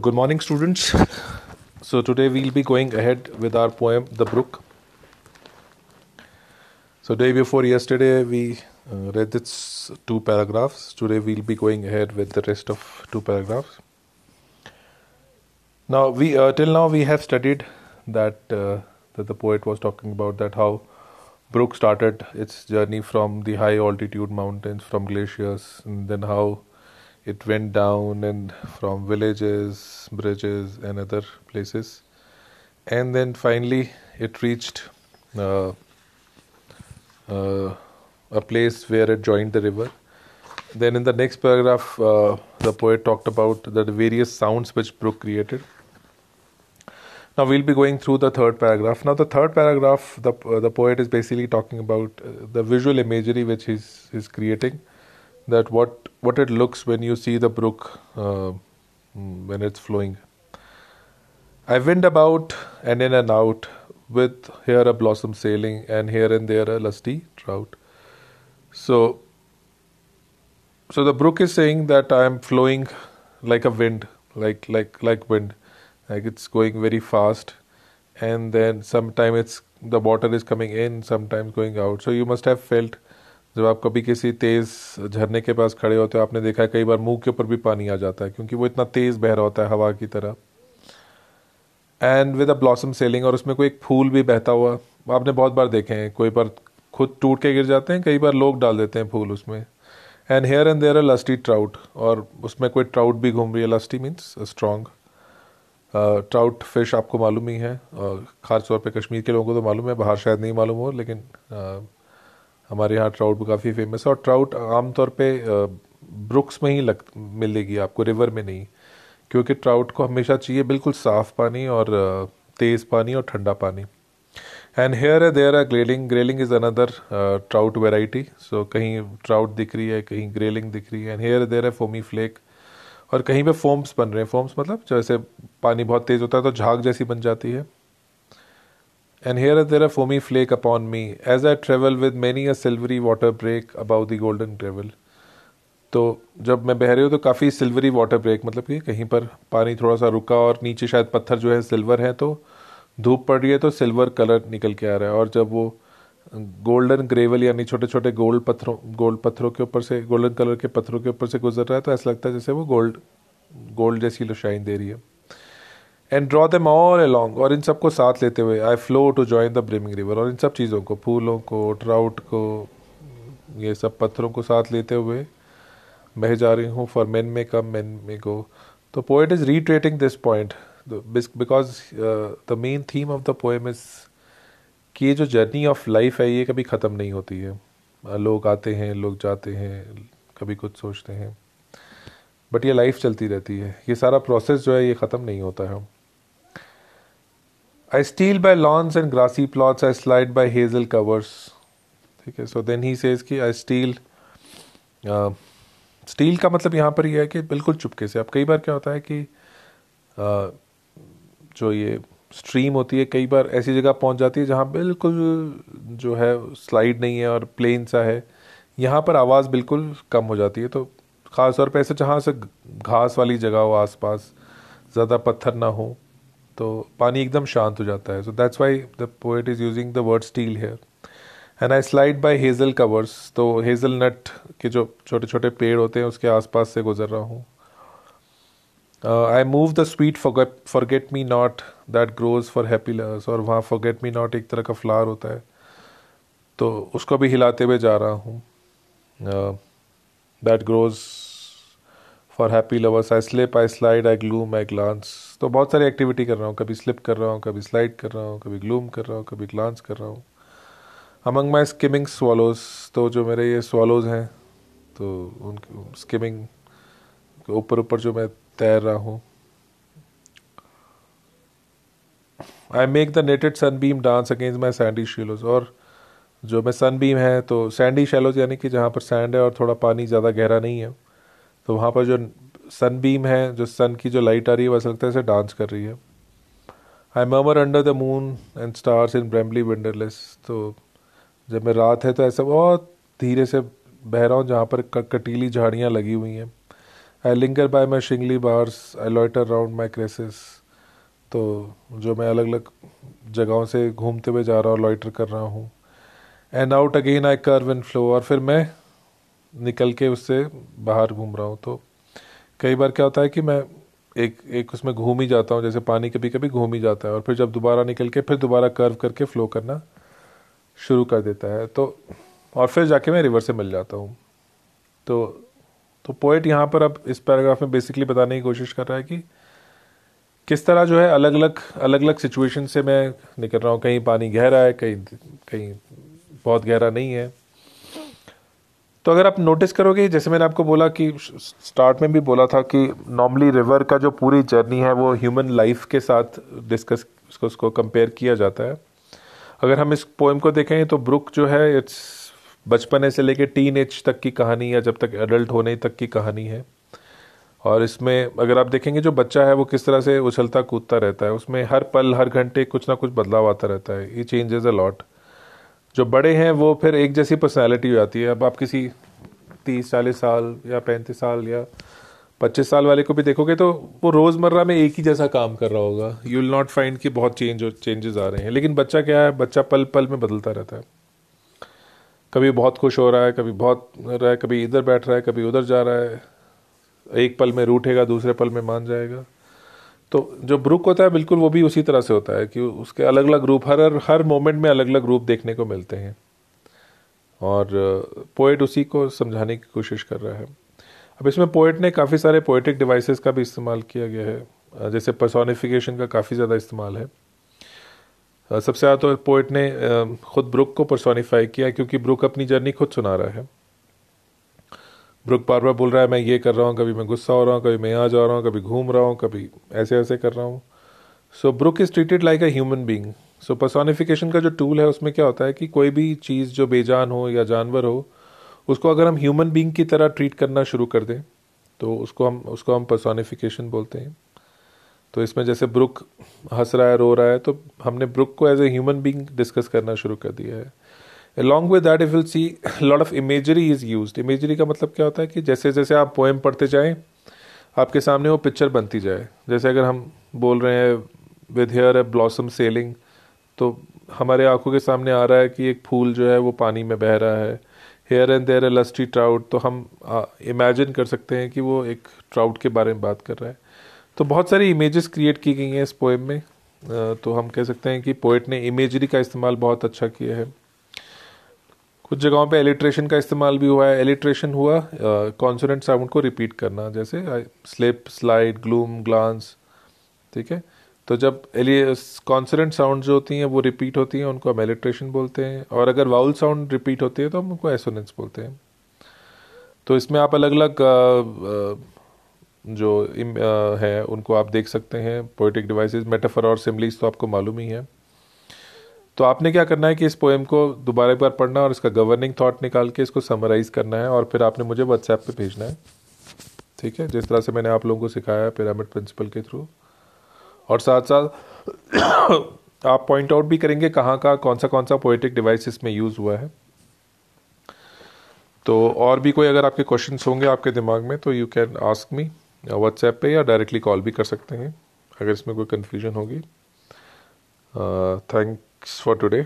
Good morning, students. So, today we'll be going ahead with our poem, The Brook. So, day before yesterday, we uh, read its two paragraphs. Today, we'll be going ahead with the rest of two paragraphs. Now, we uh, till now we have studied that uh, that the poet was talking about that how Brook started its journey from the high altitude mountains, from glaciers, and then how it went down and from villages, bridges, and other places, and then finally it reached uh, uh, a place where it joined the river. Then in the next paragraph, uh, the poet talked about the various sounds which Brook created. Now we'll be going through the third paragraph. Now the third paragraph, the uh, the poet is basically talking about uh, the visual imagery which he's is creating, that what what it looks when you see the brook uh, when it's flowing. I wend about and in and out, with here a blossom sailing and here and there a lusty trout. So, so the brook is saying that I am flowing like a wind, like like like wind, like it's going very fast, and then sometime it's the water is coming in, sometimes going out. So you must have felt जब आप कभी किसी तेज़ झरने के पास खड़े होते हो आपने देखा है कई बार मुँह के ऊपर भी पानी आ जाता है क्योंकि वो इतना तेज़ बह रहा होता है हवा की तरह। And with a blossom sailing और उसमें कोई एक फूल भी बहता हुआ आपने बहुत बार देखे हैं कोई बार खुद टूट के गिर जाते हैं कई बार लोग डाल देते हैं फूल उसमें। And here and there a lusty trout और उसमें कोई ट्राउट भी घूम रही है। Lusty means strong trout fish आपको मालूम ही है और ख़ास तौर कश्मीर के लोगों को तो मालूम है बाहर शायद नहीं मालूम हो लेकिन uh, हमारे यहाँ ट्राउट भी काफ़ी फ़ेमस है और ट्राउट आमतौर पे ब्रुक्स में ही लग, मिलेगी आपको रिवर में नहीं। क्योंकि ट्राउट को हमेशा चाहिए बिल्कुल साफ़ पानी और तेज़ पानी और ठंडा पानी। एंड हेयर है there are grayling grayling is another trout variety so कहीं ट्राउट दिख रही है, कहीं ग्रेलिंग दिख रही है। एंड हेयर देयर है फोमी फ्लेक और कहीं पे फोम्स बन रहे हैं। फोम्स मतलब जैसे पानी बहुत तेज़ होता है तो झाग जैसी बन जाती है। And there a foamy flake upon me, as I travel with many a silvery water break above the golden gravel. तो जब मैं बह रही हूँ तो काफ़ी सिल्वरी वाटर ब्रेक मतलब कि कहीं पर पानी थोड़ा सा रुका और नीचे शायद पत्थर जो है सिल्वर है तो धूप पड़ रही है तो सिल्वर कलर निकल के आ रहा है। और जब वो गोल्डन ग्रेवल यानी छोटे छोटे गोल्ड पत्थरों गोल्ड पत्थरों के ऊपर से गोल्डन कलर के पत्थरों के ऊपर से गुजर रहा है तो ऐसा लगता है जैसे वो गोल्ड गोल्ड जैसी शाइन दे रही है। And draw them all along और इन सबको साथ लेते हुए I flow to join the brimming river और इन सब चीज़ों को, फूलों को ट्राउट को, ये सब पत्थरों को साथ लेते हुए बह जा रही हूँ फॉर मैन में कम मैन में गो तो poet is retreating this point because the main theme of the poem is कि ये जो जर्नी ऑफ़ लाइफ है, ये कभी ख़त्म नहीं होती है। लोग आते हैं, लोग जाते हैं, कभी कुछ सोचते हैं। बट ये लाइफ चलती रहती है। ये सारा प्रोसेस जो है, ये ख़त्म नहीं होता है। I steal by lawns and grassy plots. I slide by hazel covers. ठीक है सो देन ही सेज कि आई स्टील स्टील का मतलब यहाँ पर यह है कि बिल्कुल चुपके से अब कई बार क्या होता है कि uh, जो ये स्ट्रीम होती है कई बार ऐसी जगह पहुँच जाती है जहाँ बिल्कुल जो है स्लाइड नहीं है और प्लेन सा है यहाँ पर आवाज़ बिल्कुल कम हो जाती है तो ख़ास तौर पर ऐसे जहाँ से घास वाली जगह हो आसपास ज़्यादा पत्थर ना हो तो पानी एकदम शांत हो जाता है। So that's why the poet is using the word steal here and I slide by hazel covers तो हेज़ल नट के जो छोटे छोटे पेड़ होते हैं, उसके आसपास से गुजर रहा हूँ। I move the sweet forget me not that grows for happy lovers और वहाँ फॉरगेट मी नॉट एक तरह का फ्लावर होता है। तो उसको भी हिलाते हुए जा रहा हूँ। That grows for happy lovers I slip I slide I gloom I glance तो बहुत सारी एक्टिविटी कर रहा हूँ। कभी स्लिप कर रहा हूँ, कभी स्लाइड कर रहा हूँ, कभी ग्लूम कर रहा हूँ, कभी ग्लांस कर रहा हूँ। अमंग माई स्किमिंग स्वालोज तो जो मेरे ये स्वालोज हैं तो उनकी स्किमिंग ऊपर ऊपर जो मैं तैर रहा हूँ। I make the netted sunbeam dance against my sandy shallows और जो मैं सन बीम है तो सैंडी शेलोज यानी कि जहाँ पर सैंड है और थोड़ा पानी ज़्यादा गहरा नहीं है तो वहाँ पर जो सन बीम है, जो सन की जो लाइट आ रही है वैसा लगता है ऐसे डांस कर रही है। I murmur under the moon and stars in brambly wildernesses तो जब मैं रात है तो ऐसा बहुत धीरे से बह रहा हूँ, जहाँ पर कटीली झाड़ियाँ लगी हुई हैं। I linger by my shingly bars I loiter round my cresses तो जो मैं अलग अलग जगहों से घूमते हुए जा रहा हूँ लॉइटर कर रहा हूँ। And out again I curve in flow और फिर मैं निकल के उससे बाहर घूम रहा हूँ। तो कई बार क्या होता है कि मैं एक एक उसमें घूम ही जाता हूँ, जैसे पानी कभी कभी घूम ही जाता है और फिर जब दोबारा निकल के, फिर दोबारा कर्व करके फ्लो करना शुरू कर देता है। तो और फिर जाके मैं रिवर से मिल जाता हूँ। तो तो पोइट यहाँ पर अब इस पैराग्राफ में बेसिकली बताने की कोशिश कर रहा है कि किस तरह जो है अलग अलग अलग अलग सिचुएशन से मैं निकल रहा हूँ। कहीं पानी गहरा है, कहीं कहीं बहुत गहरा नहीं है। तो अगर आप नोटिस करोगे, जैसे मैंने आपको बोला कि स्टार्ट में भी बोला था कि नॉर्मली रिवर का जो पूरी जर्नी है, वो ह्यूमन लाइफ के साथ डिस्कस उसको उसको कंपेयर किया जाता है। अगर हम इस पोएम को देखें तो ब्रुक जो है इट्स बचपने से लेके टीन एज तक की कहानी या जब तक एडल्ट होने तक की कहानी है। और इसमें अगर आप देखेंगे, जो बच्चा है, वो किस तरह से उछलता कूदता रहता है, उसमें हर पल, हर घंटे कुछ ना कुछ बदलाव आता रहता है। ये चेंजेस अ लॉट जो बड़े हैं, वो फिर एक जैसी पर्सनैलिटी हो जाती है। अब आप किसी तीस चालीस साल या पैंतीस साल या पच्चीस साल वाले को भी देखोगे तो वो रोज़मर्रा में एक ही जैसा काम कर रहा होगा। यू विल नॉट फाइंड कि बहुत चेंज चेंजेस आ रहे हैं। लेकिन बच्चा क्या है? बच्चा पल पल में बदलता रहता है। कभी बहुत खुश हो रहा है, कभी बहुत रहा है, कभी इधर बैठ रहा है, कभी उधर जा रहा है। एक पल में रूठेगा, दूसरे पल में मान जाएगा। तो जो ब्रुक होता है, बिल्कुल वो भी उसी तरह से होता है कि उसके अलग अलग रूप, हर हर मोमेंट में अलग अलग रूप देखने को मिलते हैं। और पोइट उसी को समझाने की कोशिश कर रहा है। अब इसमें पोइट ने काफ़ी सारे पोइटिक डिवाइसेस का भी इस्तेमाल किया गया है। जैसे पर्सोनिफिकेशन का काफ़ी ज़्यादा इस्तेमाल है। सबसे ज़्यादा तो पोइट ने खुद ब्रुक को पर्सोनीफाई किया क्योंकि ब्रुक अपनी जर्नी खुद सुना रहा है। ब्रुक बार बार बोल रहा है, मैं ये कर रहा हूँ, कभी मैं गुस्सा हो रहा हूँ, कभी मैं यहाँ जा रहा हूँ, कभी घूम रहा हूँ, कभी ऐसे ऐसे कर रहा हूँ। So brook is treated like a human being so personification का जो टूल है, उसमें क्या होता है कि कोई भी चीज़ जो बेजान हो या जानवर हो, उसको अगर हम ह्यूमन बींग की तरह ट्रीट करना शुरू कर दें तो उसको हम उसको हम पर्सोनिफिकेशन बोलते हैं। तो इसमें जैसे ब्रुक हंस रहा है, रो रहा है तो हमने ब्रुक को as a human being discuss करना शुरू कर दिया है। Along with that if will see lot of imagery is use imagery का मतलब क्या होता है कि जैसे जैसे आप पोएम पढ़ते जाएँ, आपके सामने वो पिक्चर बनती जाए। जैसे अगर हम बोल रहे हैं with here a blossom sailing तो हमारे आँखों के सामने आ रहा है कि एक फूल जो है वो पानी में बह रहा है। Here and there a lusty trout तो हम इमेजिन कर सकते हैं कि वो एक ट्राउट के बारे में बात कर रहा है। तो बहुत सारी इमेजेस क्रिएट की गई हैं इस पोएम में। तो हम कह सकते हैं कि पोइट ने इमेजरी का इस्तेमाल बहुत अच्छा किया है। कुछ जगहों पे एलिट्रेशन का इस्तेमाल भी हुआ है। एलिट्रेशन हुआ कॉन्सोनेंट साउंड को रिपीट करना, जैसे स्लिप स्लाइड ग्लूम ग्लांस ठीक है? तो जब कॉन्सोनेंट साउंड जो होती हैं, वो रिपीट होती हैं, उनको हम एलिट्रेशन बोलते हैं। और अगर वाउल साउंड रिपीट होती है तो हम उनको एसोनेंस बोलते हैं। तो इसमें आप अलग अलग जो है, उनको आप देख सकते हैं। पोइटिक डिवाइसेस मेटाफर और सिमलीज तो आपको मालूम ही है। तो आपने क्या करना है कि इस पोएम को दोबारा एक बार पढ़ना और इसका गवर्निंग थॉट निकाल के इसको समराइज़ करना है और फिर आपने मुझे व्हाट्सएप पे भेजना है। ठीक है? जिस तरह से मैंने आप लोगों को सिखाया है पिरामिड प्रिंसिपल के थ्रू और साथ साथ आप पॉइंट आउट भी करेंगे कहाँ का कौन सा कौन सा पोइटिक डिवाइस इसमें यूज़ हुआ है। तो और भी कोई अगर आपके क्वेश्चन होंगे आपके दिमाग में तो you can ask me WhatsApp पे, या डायरेक्टली कॉल भी कर सकते हैं, अगर इसमें कोई कन्फ्यूज़न होगी। Thanks for today